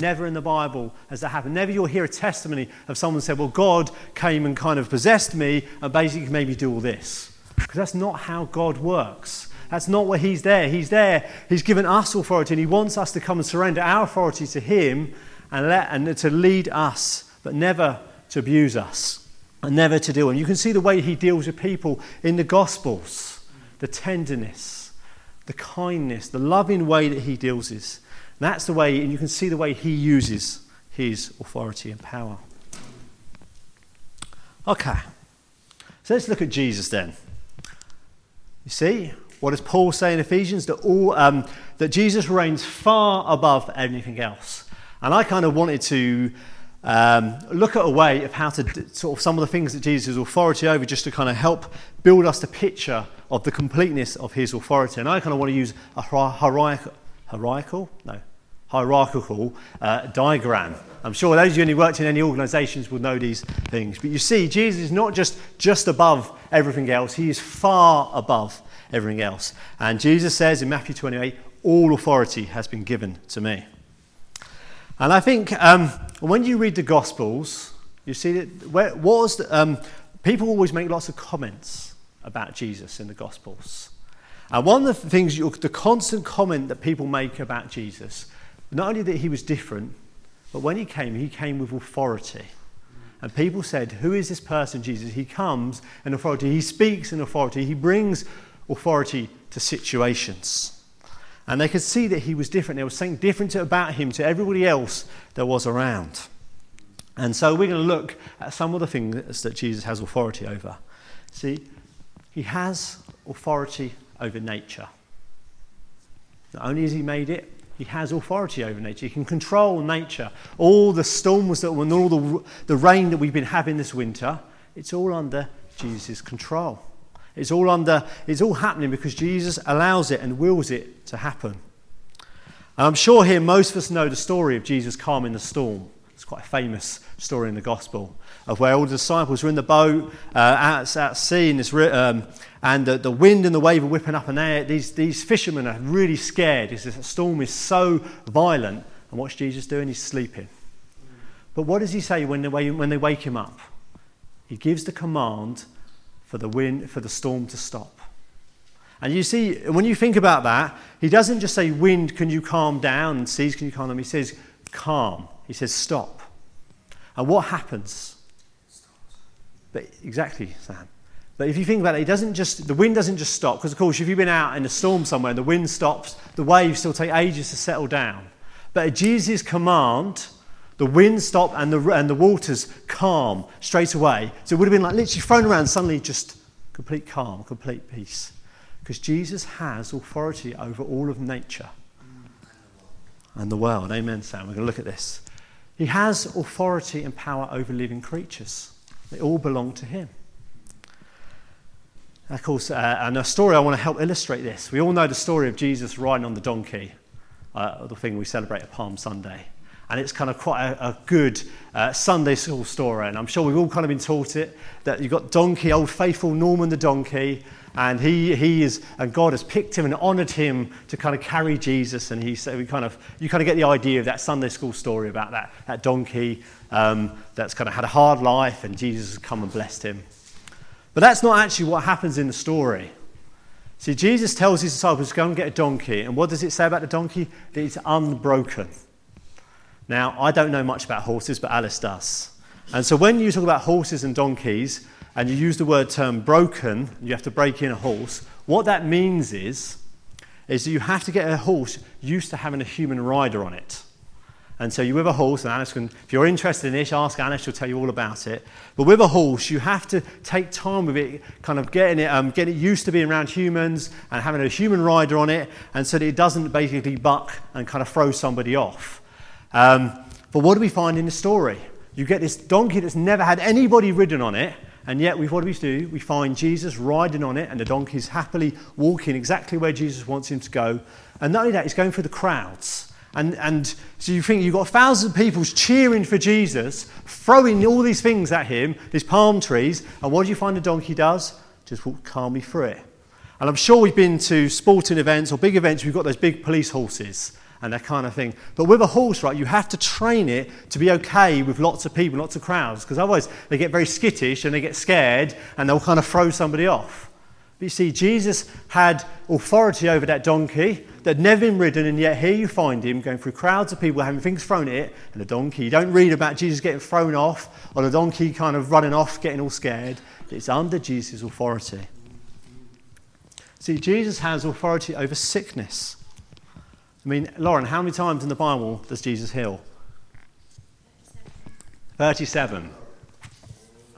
Never in the Bible has that happened. Never you'll hear a testimony of someone said, Well, God came and kind of possessed me and basically made me do all this. Because that's not how God works. That's not where He's there. He's there. He's given us authority and He wants us to come and surrender our authority to Him and, let, and to lead us, but never to abuse us and never to deal. And you can see the way He deals with people in the Gospels the tenderness, the kindness, the loving way that He deals with. That's the way, and you can see the way He uses His authority and power. Okay, so let's look at Jesus then. You see, what does Paul say in Ephesians? That, all, um, that Jesus reigns far above anything else. And I kind of wanted to um, look at a way of how to d- sort of some of the things that Jesus authority over, just to kind of help build us the picture of the completeness of his authority. And I kind of want to use a hierarchical, hierarchical? No, hierarchical uh, diagram. I'm sure those of you who worked in any organisations will know these things. But you see, Jesus is not just just above everything else; he is far above everything else. And Jesus says in Matthew 28, "All authority has been given to me." And I think um, when you read the Gospels, you see that where, was the, um, people always make lots of comments about Jesus in the Gospels. And one of the things, the constant comment that people make about Jesus, not only that he was different, but when he came, he came with authority. And people said, Who is this person, Jesus? He comes in authority, he speaks in authority, he brings authority to situations. And they could see that he was different. There was something different about him to everybody else that was around. And so we're going to look at some of the things that Jesus has authority over. See, he has authority over nature. Not only has he made it, he has authority over nature. He can control nature. All the storms that and all the, the rain that we've been having this winter, it's all under Jesus' control. It's all under, it's all happening because Jesus allows it and wills it to happen. And I'm sure here most of us know the story of Jesus calming the storm. It's quite a famous story in the gospel of where all the disciples were in the boat uh, at, at sea this, um, and the, the wind and the wave are whipping up and there. These, these fishermen are really scared. This storm is so violent. And what's Jesus doing? He's sleeping. But what does he say when they, when they wake him up? He gives the command for the wind, for the storm to stop. And you see, when you think about that, he doesn't just say, Wind, can you calm down? And seas, can you calm down? He says, Calm. He says, Stop. And what happens? But exactly, Sam. But if you think about it, it doesn't just, the wind doesn't just stop, because of course, if you've been out in a storm somewhere and the wind stops, the waves still take ages to settle down. But at Jesus' command, the wind stopped and the, and the waters calm straight away. So it would have been like literally thrown around, suddenly just complete calm, complete peace. Because Jesus has authority over all of nature and the world. Amen, Sam. We're going to look at this. He has authority and power over living creatures, they all belong to Him. Of course, uh, and a story I want to help illustrate this. We all know the story of Jesus riding on the donkey, uh, the thing we celebrate at Palm Sunday and it's kind of quite a, a good uh, Sunday school story. And I'm sure we've all kind of been taught it that you've got donkey, old faithful Norman the donkey, and he, he is, and God has picked him and honoured him to kind of carry Jesus. And he so we kind of, you kind of get the idea of that Sunday school story about that, that donkey um, that's kind of had a hard life, and Jesus has come and blessed him. But that's not actually what happens in the story. See, Jesus tells his disciples to go and get a donkey, and what does it say about the donkey? That it's unbroken. Now, I don't know much about horses, but Alice does. And so when you talk about horses and donkeys, and you use the word term broken, you have to break in a horse, what that means is, is that you have to get a horse used to having a human rider on it. And so you with a horse, and Alice can, if you're interested in this, ask Alice, she'll tell you all about it. But with a horse, you have to take time with it, kind of getting it, um, getting it used to being around humans and having a human rider on it, and so that it doesn't basically buck and kind of throw somebody off. Um, but what do we find in the story? You get this donkey that's never had anybody ridden on it, and yet we, what do we do? We find Jesus riding on it, and the donkey's happily walking exactly where Jesus wants him to go. And not only that, he's going through the crowds. And, and so you think you've got thousands of people cheering for Jesus, throwing all these things at him, these palm trees, and what do you find the donkey does? Just walk calmly through it. And I'm sure we've been to sporting events or big events, we've got those big police horses and that kind of thing. But with a horse, right, you have to train it to be okay with lots of people, lots of crowds, because otherwise they get very skittish and they get scared and they'll kind of throw somebody off. But you see, Jesus had authority over that donkey that had never been ridden, and yet here you find him going through crowds of people having things thrown at it, and a donkey. You don't read about Jesus getting thrown off or the donkey kind of running off, getting all scared. It's under Jesus' authority. See, Jesus has authority over sickness. I mean, Lauren, how many times in the Bible does Jesus heal? 37.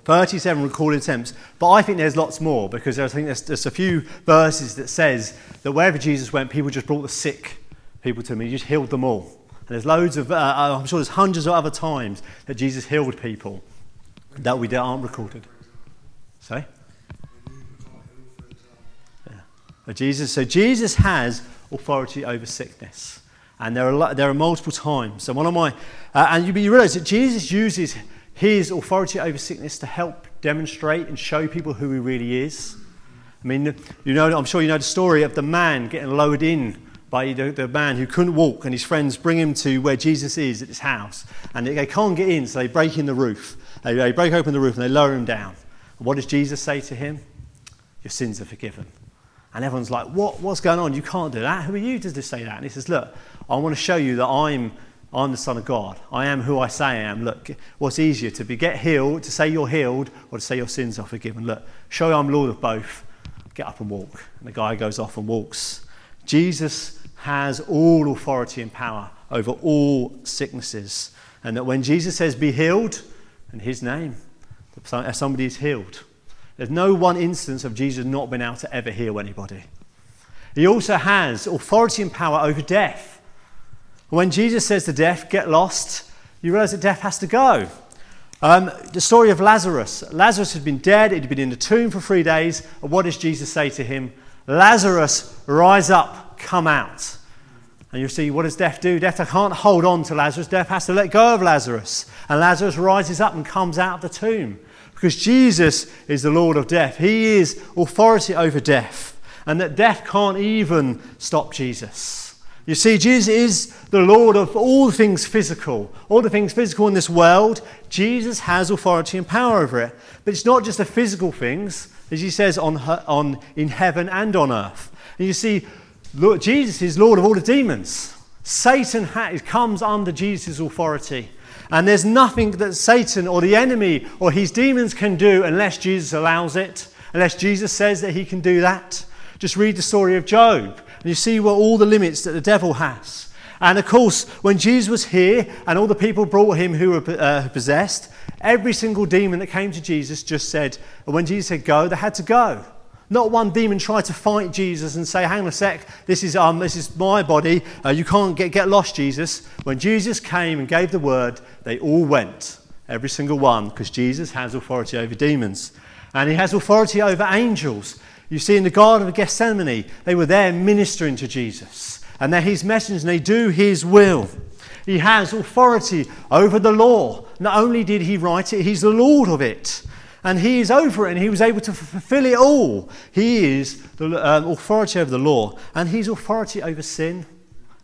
37 recorded attempts. But I think there's lots more because I think there's, there's a few verses that says that wherever Jesus went, people just brought the sick people to him. He just healed them all. And there's loads of, uh, uh I'm sure there's hundreds of other times that Jesus healed people that we aren't recorded. Sorry? Jesus. So Jesus has authority over sickness. And there are, there are multiple times. So one of my, uh, and you, you realize that Jesus uses his authority over sickness to help demonstrate and show people who he really is. I mean, you know, I'm sure you know the story of the man getting lowered in by the, the, man who couldn't walk, and his friends bring him to where Jesus is at his house. And they, they can't get in, so they break in the roof. They, they break open the roof and they lower him down. And what does Jesus say to him? Your sins are forgiven. And everyone's like, what, What's going on? You can't do that. Who are you to say that? And he says, Look, I want to show you that I'm, I'm the Son of God. I am who I say I am. Look, what's easier, to be get healed, to say you're healed, or to say your sins are forgiven? Look, show you I'm Lord of both. Get up and walk. And the guy goes off and walks. Jesus has all authority and power over all sicknesses. And that when Jesus says, Be healed, in his name, somebody is healed. There's no one instance of Jesus not being able to ever heal anybody. He also has authority and power over death. When Jesus says to death, get lost, you realize that death has to go. Um, the story of Lazarus. Lazarus had been dead, he'd been in the tomb for three days. And what does Jesus say to him? Lazarus, rise up, come out. And you see, what does death do? Death I can't hold on to Lazarus. Death has to let go of Lazarus. And Lazarus rises up and comes out of the tomb. Because Jesus is the Lord of death. He is authority over death. And that death can't even stop Jesus. You see, Jesus is the Lord of all things physical. All the things physical in this world, Jesus has authority and power over it. But it's not just the physical things, as he says, on, on, in heaven and on earth. And you see, Lord, Jesus is Lord of all the demons. Satan ha- comes under Jesus' authority. And there's nothing that Satan or the enemy or his demons can do unless Jesus allows it, unless Jesus says that he can do that. Just read the story of Job, and you see what all the limits that the devil has. And of course, when Jesus was here and all the people brought him who were uh, possessed, every single demon that came to Jesus just said, when Jesus said go, they had to go. Not one demon tried to fight Jesus and say, hang on a sec, this is, um, this is my body, uh, you can't get, get lost, Jesus. When Jesus came and gave the word, they all went, every single one, because Jesus has authority over demons. And he has authority over angels. You see, in the Garden of Gethsemane, they were there ministering to Jesus. And they're his messengers, and they do his will. He has authority over the law. Not only did he write it, he's the Lord of it and he is over it and he was able to fulfill it all. He is the um, authority over the law and he's authority over sin.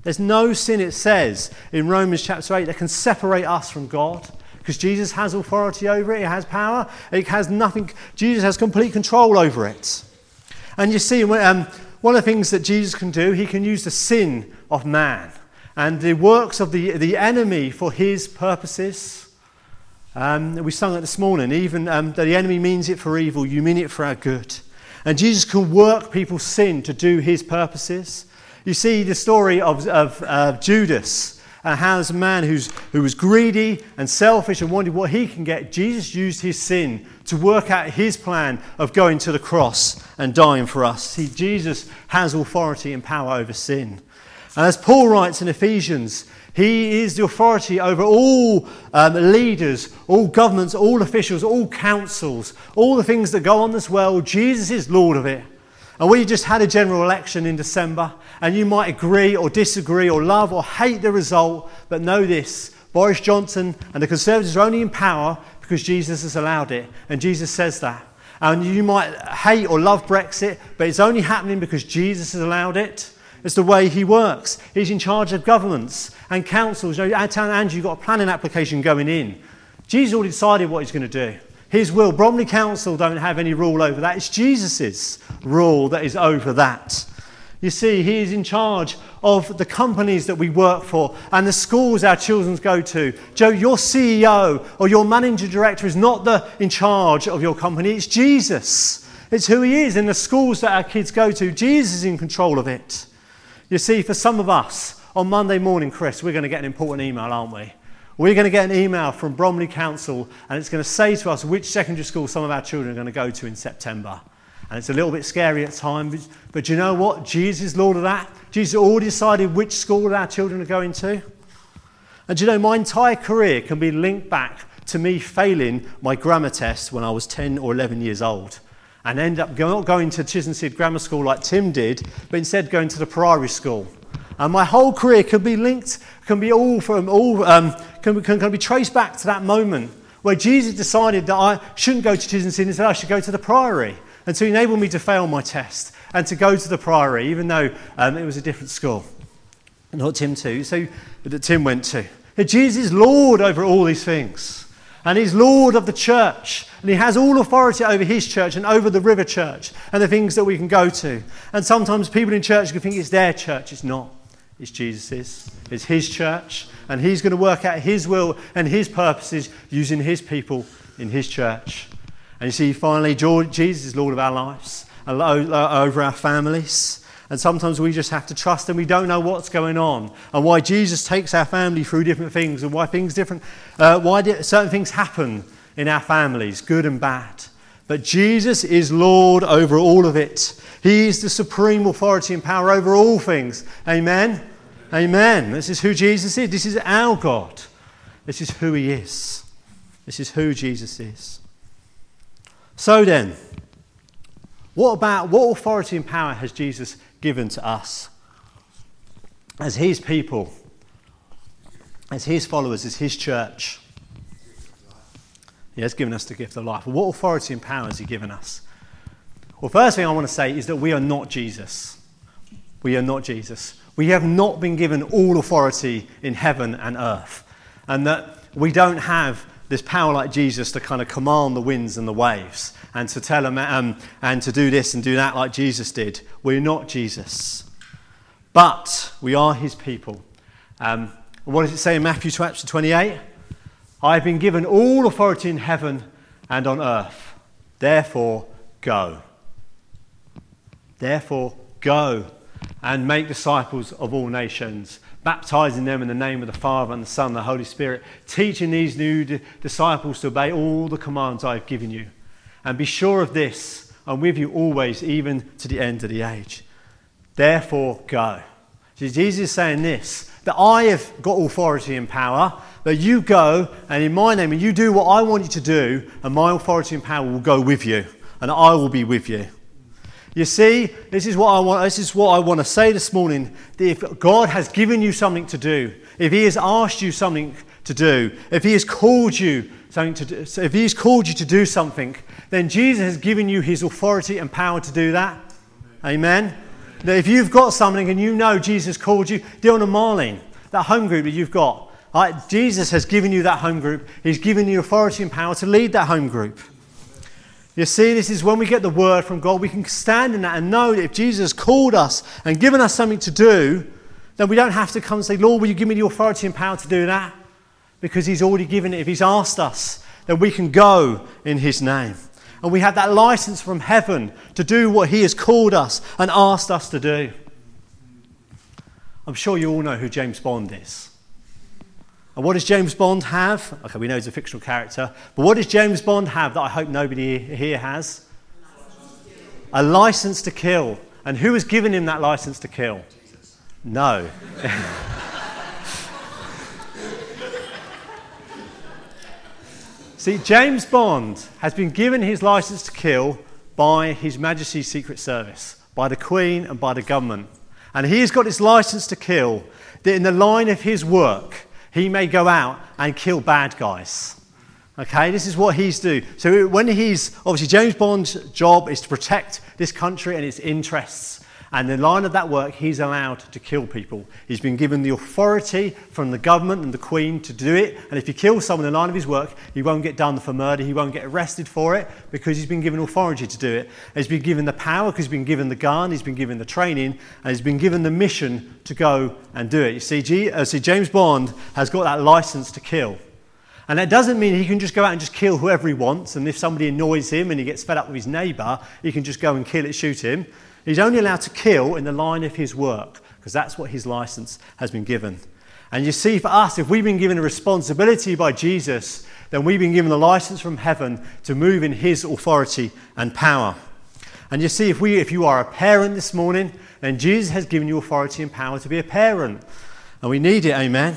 There's no sin, it says in Romans chapter 8, that can separate us from God because Jesus has authority over it, it has power, it has nothing, Jesus has complete control over it. And you see, um, one of the things that Jesus can do, he can use the sin of man and the works of the, the enemy for his purposes. Um, we sung it this morning, even um, that the enemy means it for evil, you mean it for our good. And Jesus can work people's sin to do his purposes. You see the story of, of uh, Judas, uh, how there's a man who's, who was greedy and selfish and wanted what he can get. Jesus used his sin to work out his plan of going to the cross and dying for us. See, Jesus has authority and power over sin. And as Paul writes in Ephesians, he is the authority over all um, leaders, all governments, all officials, all councils, all the things that go on this world. Jesus is Lord of it. And we just had a general election in December, and you might agree or disagree or love or hate the result, but know this Boris Johnson and the Conservatives are only in power because Jesus has allowed it, and Jesus says that. And you might hate or love Brexit, but it's only happening because Jesus has allowed it. It's the way he works. He's in charge of governments and councils. You know, Andrew, you've got a planning application going in. Jesus already decided what he's going to do. His will. Bromley Council don't have any rule over that. It's Jesus' rule that is over that. You see, he is in charge of the companies that we work for and the schools our children go to. Joe, your CEO or your managing director is not the, in charge of your company, it's Jesus. It's who he is in the schools that our kids go to. Jesus is in control of it. You see, for some of us, on Monday morning, Chris, we're going to get an important email, aren't we? We're going to get an email from Bromley Council and it's going to say to us which secondary school some of our children are going to go to in September. And it's a little bit scary at times, but you know what? Jesus Lord of that. Jesus already decided which school our children are going to. And you know, my entire career can be linked back to me failing my grammar test when I was 10 or 11 years old and end up not going to Chisholmseed Grammar School like Tim did, but instead going to the Priory School. And my whole career can be linked, can be all from all, um, can, can, can be traced back to that moment where Jesus decided that I shouldn't go to Chisholmseed and said I should go to the Priory and to enable me to fail my test and to go to the Priory, even though um, it was a different school. Not Tim too, so that Tim went to. Jesus is Lord over all these things. And he's Lord of the church. And he has all authority over his church and over the river church and the things that we can go to. And sometimes people in church can think it's their church. It's not. It's Jesus's. It's his church. And he's going to work out his will and his purposes using his people in his church. And you see, finally, Jesus is Lord of our lives, over our families. And sometimes we just have to trust and we don't know what's going on and why Jesus takes our family through different things and why things different, uh, why certain things happen in our families, good and bad. But Jesus is Lord over all of it. He is the supreme authority and power over all things. Amen? Amen. This is who Jesus is. This is our God. This is who He is. This is who Jesus is. So then, what about what authority and power has Jesus given to us? As his people, as his followers, as his church. He has given us the gift of life. What authority and power has he given us? Well, first thing I want to say is that we are not Jesus. We are not Jesus. We have not been given all authority in heaven and earth. And that we don't have this power like Jesus to kind of command the winds and the waves and to tell them um, and to do this and do that like Jesus did. We're not Jesus, but we are his people. Um, what does it say in Matthew chapter 28? I've been given all authority in heaven and on earth. Therefore, go. Therefore, go and make disciples of all nations baptizing them in the name of the Father and the Son and the Holy Spirit, teaching these new d- disciples to obey all the commands I have given you. And be sure of this, I'm with you always, even to the end of the age. Therefore, go. So Jesus is saying this that I have got authority and power, that you go and in my name, and you do what I want you to do, and my authority and power will go with you, and I will be with you. You see, this is what I want, this is what I want to say this morning. If God has given you something to do, if He has asked you something to do, if He has called you something to do, if He has called you to do something, then Jesus has given you His authority and power to do that. Amen. Now, if you've got something and you know Jesus called you, Dion and Marlene, that home group that you've got, right, Jesus has given you that home group. He's given you authority and power to lead that home group. You see, this is when we get the word from God, we can stand in that and know that if Jesus called us and given us something to do, then we don't have to come and say, Lord, will you give me the authority and power to do that? Because He's already given it. If He's asked us, then we can go in His name. And we have that license from heaven to do what He has called us and asked us to do. I'm sure you all know who James Bond is. And what does James Bond have? Okay, we know he's a fictional character, but what does James Bond have that I hope nobody here has? A license to kill. And who has given him that license to kill? No. See, James Bond has been given his license to kill by His Majesty's Secret Service, by the Queen and by the government. And he has got his license to kill that in the line of his work, he may go out and kill bad guys. Okay, this is what he's do. So when he's obviously James Bond's job is to protect this country and its interests, And in line of that work, he's allowed to kill people. He's been given the authority from the government and the Queen to do it. And if he kills someone in line of his work, he won't get done for murder. He won't get arrested for it because he's been given authority to do it. He's been given the power because he's been given the gun, he's been given the training, and he's been given the mission to go and do it. You see, G- uh, see James Bond has got that license to kill. And that doesn't mean he can just go out and just kill whoever he wants. And if somebody annoys him and he gets fed up with his neighbour, he can just go and kill it, shoot him. He's only allowed to kill in the line of his work because that's what his license has been given. And you see, for us, if we've been given a responsibility by Jesus, then we've been given a license from heaven to move in his authority and power. And you see, if, we, if you are a parent this morning, then Jesus has given you authority and power to be a parent. And we need it, amen.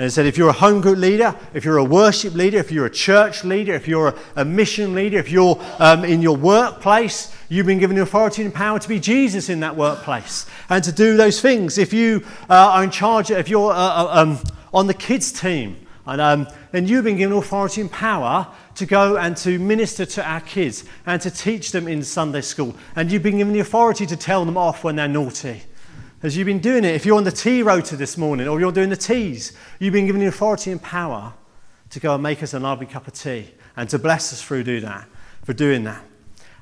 And it said, if you're a home group leader, if you're a worship leader, if you're a church leader, if you're a, a mission leader, if you're um, in your workplace, you've been given the authority and power to be Jesus in that workplace and to do those things. If you uh, are in charge, if you're uh, uh um, on the kids' team, and, um, then you've been given authority and power to go and to minister to our kids and to teach them in Sunday school. And you've been given the authority to tell them off when they're naughty. As you've been doing it, if you're on the tea rota this morning or you're doing the teas, you've been given the authority and power to go and make us a lovely cup of tea and to bless us through do that, for doing that.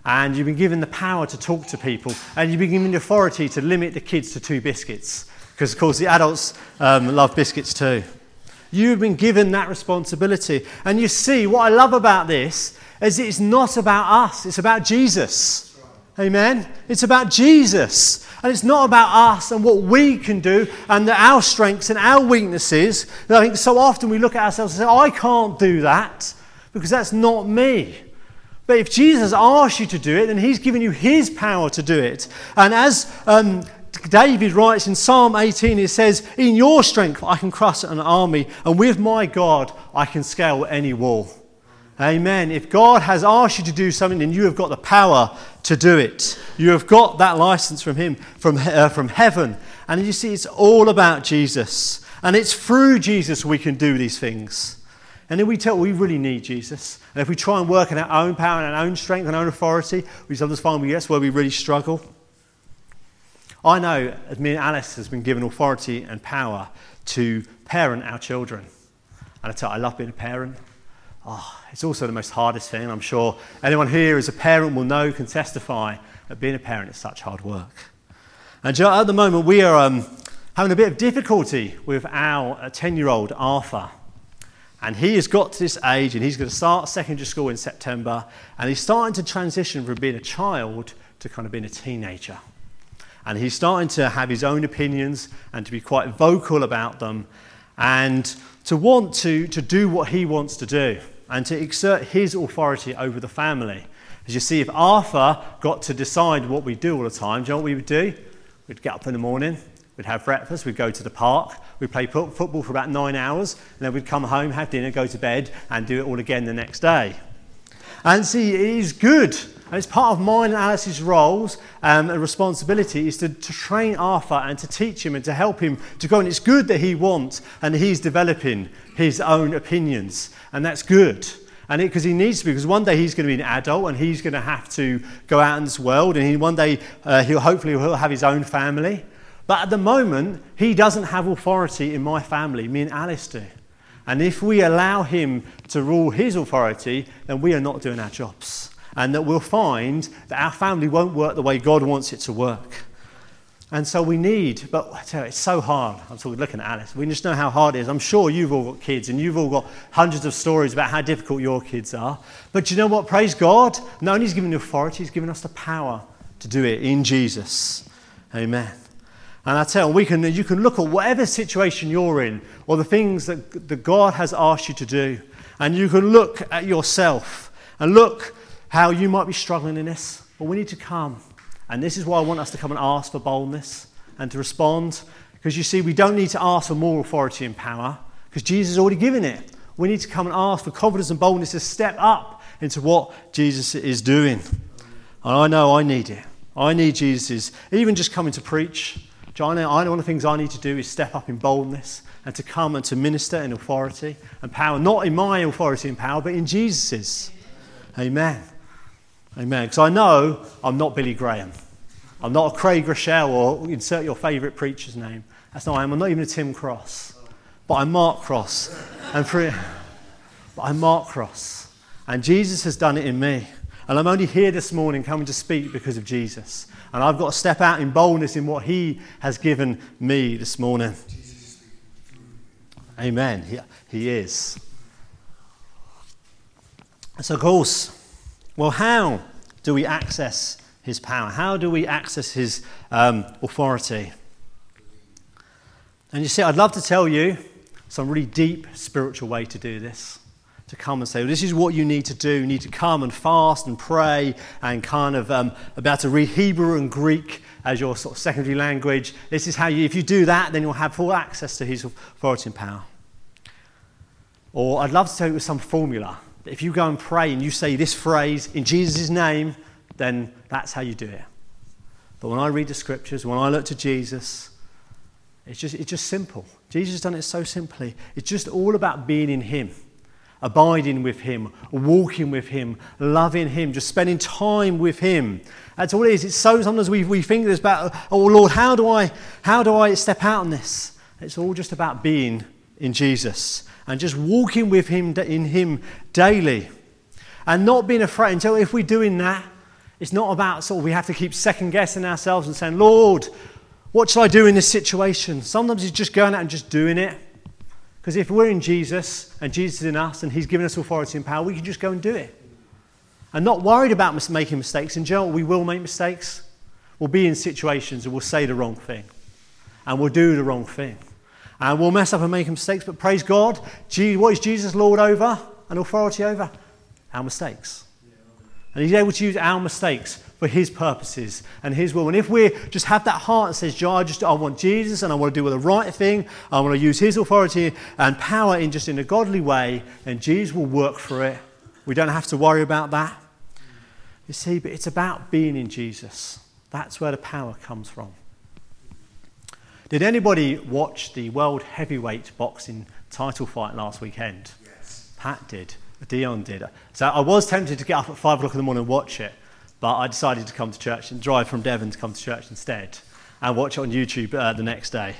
And you've been given the power to talk to people and you've been given the authority to limit the kids to two biscuits because, of course, the adults um, love biscuits too. You've been given that responsibility. And you see, what I love about this is it's not about us, it's about Jesus. Amen? It's about Jesus. And it's not about us and what we can do and our strengths and our weaknesses. I think so often we look at ourselves and say, I can't do that because that's not me. But if Jesus asks you to do it, then he's given you his power to do it. And as um, David writes in Psalm 18, it says, In your strength I can crush an army, and with my God I can scale any wall. Amen. If God has asked you to do something, then you have got the power to do it. You have got that license from Him, from, uh, from heaven. And you see, it's all about Jesus. And it's through Jesus we can do these things. And then we tell we really need Jesus. And if we try and work in our own power and our own strength and our own authority, we sometimes find we, that's where we really struggle. I know as me and Alice has been given authority and power to parent our children. And I tell you, I love being a parent. Oh, it's also the most hardest thing. I'm sure anyone here as a parent will know, can testify that being a parent is such hard work. And at the moment, we are um, having a bit of difficulty with our 10 year old Arthur. And he has got to this age and he's going to start secondary school in September. And he's starting to transition from being a child to kind of being a teenager. And he's starting to have his own opinions and to be quite vocal about them and to want to, to do what he wants to do and to exert his authority over the family. As you see, if Arthur got to decide what we do all the time, do you know what we would do? We'd get up in the morning, we'd have breakfast, we'd go to the park, we'd play football for about nine hours, and then we'd come home, have dinner, go to bed, and do it all again the next day. And see, it is good and it's part of mine and Alice's roles um, and responsibility is to, to train Arthur and to teach him and to help him to go. And it's good that he wants and he's developing his own opinions. And that's good. And because he needs to be, because one day he's going to be an adult and he's going to have to go out in this world, and he, one day uh, he'll hopefully he'll have his own family. But at the moment, he doesn't have authority in my family. Me and Alice do. And if we allow him to rule his authority, then we are not doing our jobs and that we'll find that our family won't work the way God wants it to work. And so we need, but it's so hard. I'm sort of looking at Alice. We just know how hard it is. I'm sure you've all got kids and you've all got hundreds of stories about how difficult your kids are. But you know what? Praise God. Not only He's given the authority, He's given us the power to do it in Jesus. Amen. And I tell you, we can, you can look at whatever situation you're in or the things that, that God has asked you to do. And you can look at yourself and look how you might be struggling in this. but we need to come. And this is why I want us to come and ask for boldness and to respond. Because you see, we don't need to ask for more authority and power because Jesus has already given it. We need to come and ask for confidence and boldness to step up into what Jesus is doing. And I know I need it. I need Jesus, even just coming to preach. I know, I know one of the things I need to do is step up in boldness and to come and to minister in authority and power, not in my authority and power, but in Jesus's. Amen. Amen. Because I know I'm not Billy Graham. I'm not a Craig Groeschel or insert your favourite preacher's name. That's not I am. I'm not even a Tim Cross. But I'm Mark Cross. And for, but I'm Mark Cross. And Jesus has done it in me. And I'm only here this morning coming to speak because of Jesus. And I've got to step out in boldness in what He has given me this morning. Amen. He, he is. So, of course, well, how do we access His power? How do we access His um, authority? And you see, I'd love to tell you some really deep spiritual way to do this. To come and say, well, this is what you need to do. You need to come and fast and pray and kind of um, about to read Hebrew and Greek as your sort of secondary language. This is how you, if you do that, then you'll have full access to his authority and power. Or I'd love to tell you some formula. If you go and pray and you say this phrase in Jesus' name, then that's how you do it. But when I read the scriptures, when I look to Jesus, it's just, it's just simple. Jesus has done it so simply. It's just all about being in Him, abiding with Him, walking with Him, loving Him, just spending time with Him. That's all it is. It's so sometimes we, we think it's about, oh Lord, how do I how do I step out on this? It's all just about being in Jesus and just walking with Him in Him daily. And not being afraid So, if we're doing that, it's not about sort of we have to keep second guessing ourselves and saying, Lord, what shall I do in this situation? Sometimes it's just going out and just doing it. Because if we're in Jesus and Jesus is in us and He's given us authority and power, we can just go and do it. And not worried about making mistakes. In general, we will make mistakes. We'll be in situations and we'll say the wrong thing. And we'll do the wrong thing. And we'll mess up and make mistakes. But praise God, what is Jesus Lord over and authority over? Our mistakes. And He's able to use our mistakes for his purposes and his will. And if we just have that heart that says, I just I want Jesus and I want to do the right thing, I want to use his authority and power in just in a godly way, then Jesus will work for it. We don't have to worry about that. You see, but it's about being in Jesus. That's where the power comes from. Did anybody watch the World Heavyweight Boxing title fight last weekend? Yes. Pat did. Dion did. So I was tempted to get up at five o'clock in the morning and watch it, but I decided to come to church and drive from Devon to come to church instead and watch it on YouTube uh, the next day.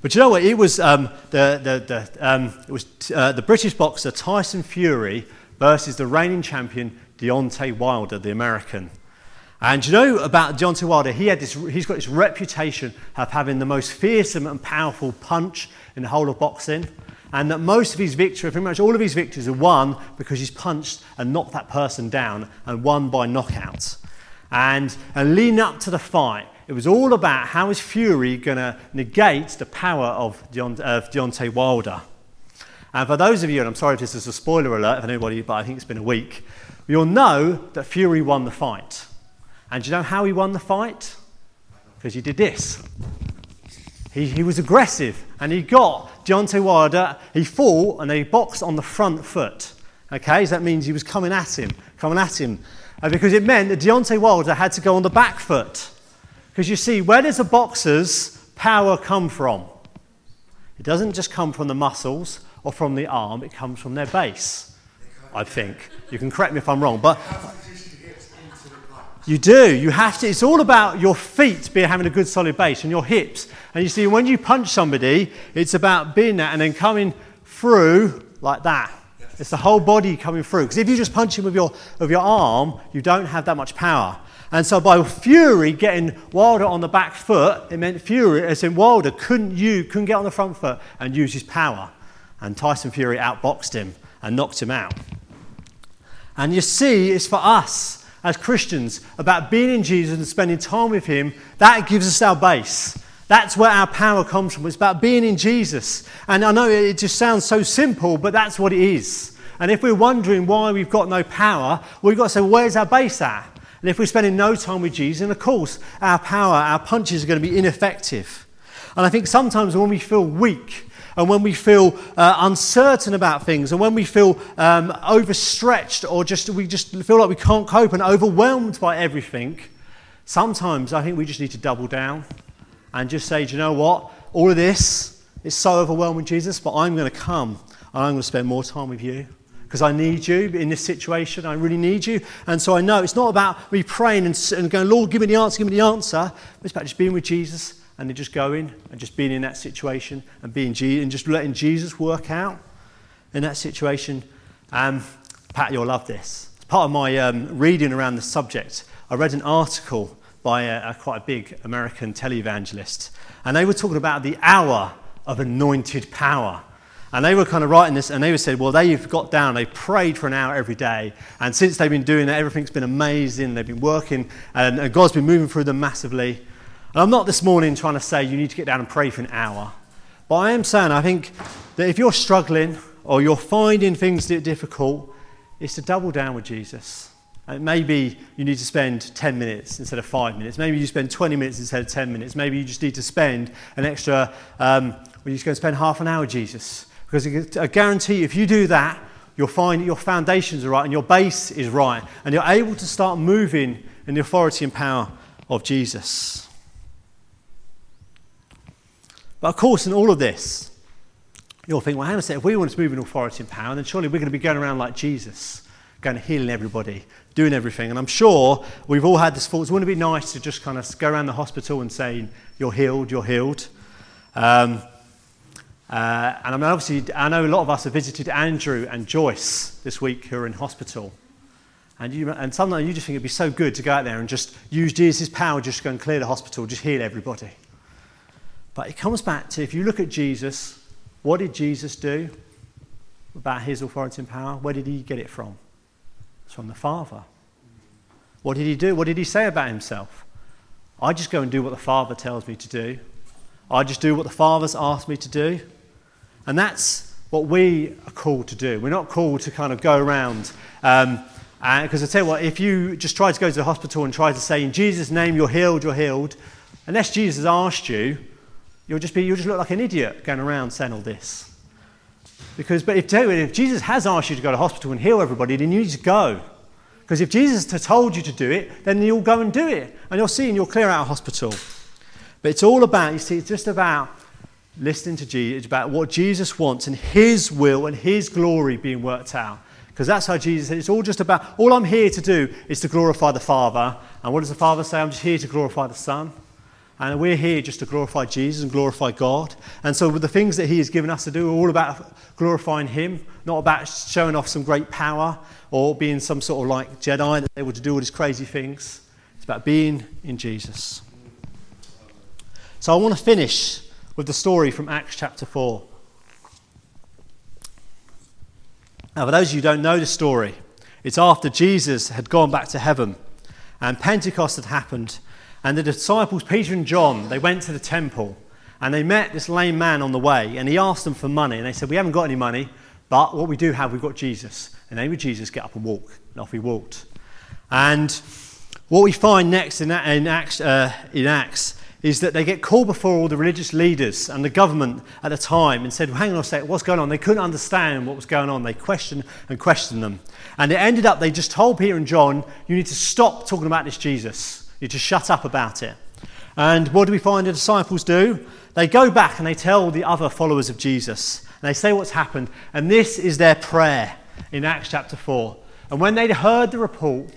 But you know what? It was, um, the, the, the, um, it was uh, the British boxer Tyson Fury versus the reigning champion Deontay Wilder, the American. And you know about Deontay Wilder? He had this, he's got this reputation of having the most fearsome and powerful punch in the whole of boxing and that most of his victories, pretty much all of his victories, are won because he's punched and knocked that person down and won by knockout. And, and leading up to the fight, it was all about how is Fury going to negate the power of, Deont- of Deontay Wilder. And for those of you, and I'm sorry if this is a spoiler alert for anybody, but I think it's been a week, you'll know that Fury won the fight. And do you know how he won the fight? Because he did this. He, he was aggressive and he got Deontay Wilder, he fought and they boxed on the front foot. Okay, so that means he was coming at him, coming at him. Uh, because it meant that Deontay Wilder had to go on the back foot. Because you see, where does a boxer's power come from? It doesn't just come from the muscles or from the arm, it comes from their base, I think. You can correct me if I'm wrong, but you do. You have to. It's all about your feet being having a good solid base and your hips. And you see, when you punch somebody, it's about being that and then coming through like that. Yes. It's the whole body coming through. Because if you just punch him with your, with your arm, you don't have that much power. And so by Fury getting Wilder on the back foot, it meant Fury, as in Wilder, couldn't, you, couldn't get on the front foot and use his power. And Tyson Fury outboxed him and knocked him out. And you see, it's for us as Christians about being in Jesus and spending time with Him, that gives us our base. That's where our power comes from. It's about being in Jesus. And I know it just sounds so simple, but that's what it is. And if we're wondering why we've got no power, we've got to say, well, where's our base at? And if we're spending no time with Jesus, then of course our power, our punches are going to be ineffective. And I think sometimes when we feel weak, and when we feel uh, uncertain about things, and when we feel um, overstretched, or just we just feel like we can't cope and overwhelmed by everything, sometimes I think we just need to double down and just say, do you know what? All of this is so overwhelming, Jesus, but I'm going to come and I'm going to spend more time with you. because I need you in this situation. I really need you. And so I know it's not about me praying and, and going, Lord, give me the answer, give me the answer. It's about just being with Jesus and then just going and just being in that situation and being and just letting Jesus work out in that situation. Um, Pat, you'll love this. As part of my um, reading around the subject, I read an article by a, a quite a big American televangelist, and they were talking about the hour of anointed power. And they were kind of writing this, and they were saying, well, they've got down, they prayed for an hour every day. And since they've been doing that, everything's been amazing. They've been working, and, and God's been moving through them massively. And I'm not this morning trying to say you need to get down and pray for an hour. But I am saying, I think that if you're struggling or you're finding things difficult, it's to double down with Jesus. And maybe you need to spend 10 minutes instead of five minutes. Maybe you spend 20 minutes instead of 10 minutes. Maybe you just need to spend an extra, um, you're just going to spend half an hour with Jesus. Because I guarantee if you do that, you'll find that your foundations are right and your base is right. And you're able to start moving in the authority and power of Jesus. But of course, in all of this, you'll think, well, hang on a second, if we want to move in authority and power, then surely we're going to be going around like Jesus, going to healing everybody, doing everything. And I'm sure we've all had this thought, wouldn't it be nice to just kind of go around the hospital and say, you're healed, you're healed? Um, uh, and I mean, obviously, I know a lot of us have visited Andrew and Joyce this week who are in hospital. And, you, and sometimes you just think it'd be so good to go out there and just use Jesus' power just to go and clear the hospital, just heal everybody. But it comes back to if you look at Jesus, what did Jesus do about his authority and power? Where did he get it from? It's from the Father. What did he do? What did he say about himself? I just go and do what the Father tells me to do. I just do what the Father's asked me to do. And that's what we are called to do. We're not called to kind of go around. Um, because I tell you what, if you just try to go to the hospital and try to say, in Jesus' name, you're healed, you're healed, unless Jesus has asked you, you'll just, be, you'll just look like an idiot going around saying all this. Because, but if, if Jesus has asked you to go to hospital and heal everybody, then you need to go. Because if Jesus has told you to do it, then you'll go and do it. And you'll see and you'll clear out a hospital. But it's all about, you see, it's just about listening to Jesus, it's about what Jesus wants and His will and His glory being worked out. Because that's how Jesus said, it's all just about, all I'm here to do is to glorify the Father. And what does the Father say? I'm just here to glorify the Son. And we're here just to glorify Jesus and glorify God. And so, with the things that He has given us to do, are all about glorifying Him, not about showing off some great power or being some sort of like Jedi that's able to do all these crazy things. It's about being in Jesus. So, I want to finish with the story from Acts chapter 4. Now, for those of you who don't know the story, it's after Jesus had gone back to heaven and Pentecost had happened, and the disciples, Peter and John, they went to the temple and they met this lame man on the way and he asked them for money. And they said, We haven't got any money, but what we do have, we've got Jesus. And they would Jesus get up and walk. And off he walked. And what we find next in, in Acts, uh, in Acts is that they get called before all the religious leaders and the government at the time and said, well, hang on a sec, what's going on? They couldn't understand what was going on. They questioned and questioned them. And it ended up, they just told Peter and John, you need to stop talking about this Jesus. You just shut up about it. And what do we find the disciples do? They go back and they tell the other followers of Jesus. And they say what's happened. And this is their prayer in Acts chapter 4. And when they'd heard the report,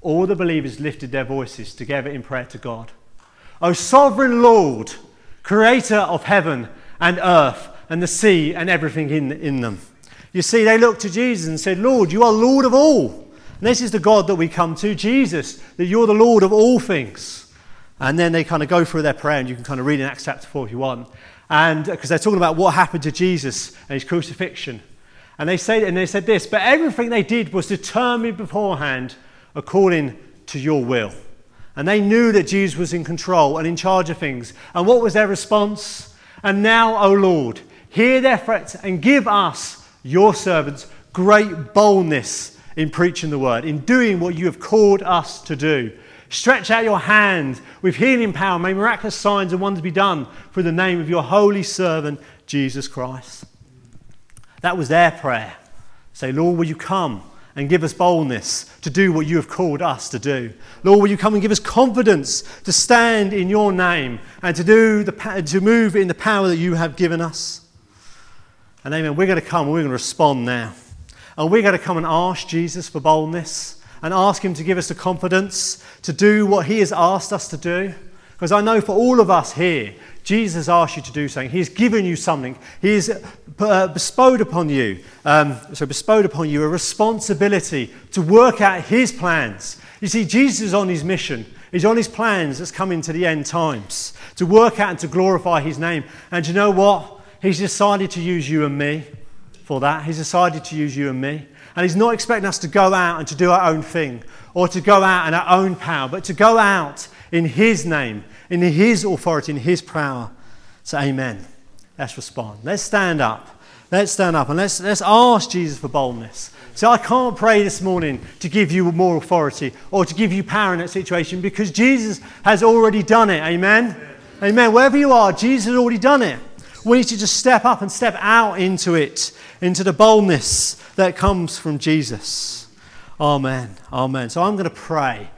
all the believers lifted their voices together in prayer to God. O sovereign Lord, creator of heaven and earth and the sea and everything in, in them. You see, they looked to Jesus and said, Lord, you are Lord of all. And this is the God that we come to, Jesus, that you're the Lord of all things. And then they kind of go through their prayer, and you can kind of read in Acts chapter 41. And because they're talking about what happened to Jesus and his crucifixion. And they, say, and they said this, but everything they did was determined beforehand according to your will. And they knew that Jesus was in control and in charge of things. And what was their response? And now, O Lord, hear their threats and give us, your servants, great boldness in preaching the word, in doing what you have called us to do. Stretch out your hand with healing power. May miraculous signs and wonders be done for the name of your holy servant, Jesus Christ. That was their prayer. Say, Lord, will you come? and give us boldness to do what you have called us to do. Lord, will you come and give us confidence to stand in your name and to, do the, to move in the power that you have given us? And amen, we're going to come, we're going to respond now. And we're going to come and ask Jesus for boldness and ask Him to give us the confidence to do what He has asked us to do. Because I know for all of us here, Jesus asked you to do something. He's given you something. He's uh, bestowed upon you, um, so bestowed upon you a responsibility to work out His plans. You see, Jesus is on His mission. He's on His plans that's coming to the end times to work out and to glorify His name. And you know what? He's decided to use you and me for that. He's decided to use you and me. And He's not expecting us to go out and to do our own thing or to go out in our own power, but to go out in His name, in His authority, in His power. So, Amen. Let's respond. Let's stand up. Let's stand up and let's, let's ask Jesus for boldness. So, I can't pray this morning to give you more authority or to give you power in that situation because Jesus has already done it. Amen. Amen. Amen. Wherever you are, Jesus has already done it. We need to just step up and step out into it, into the boldness that comes from Jesus. Amen. Amen. So I'm going to pray.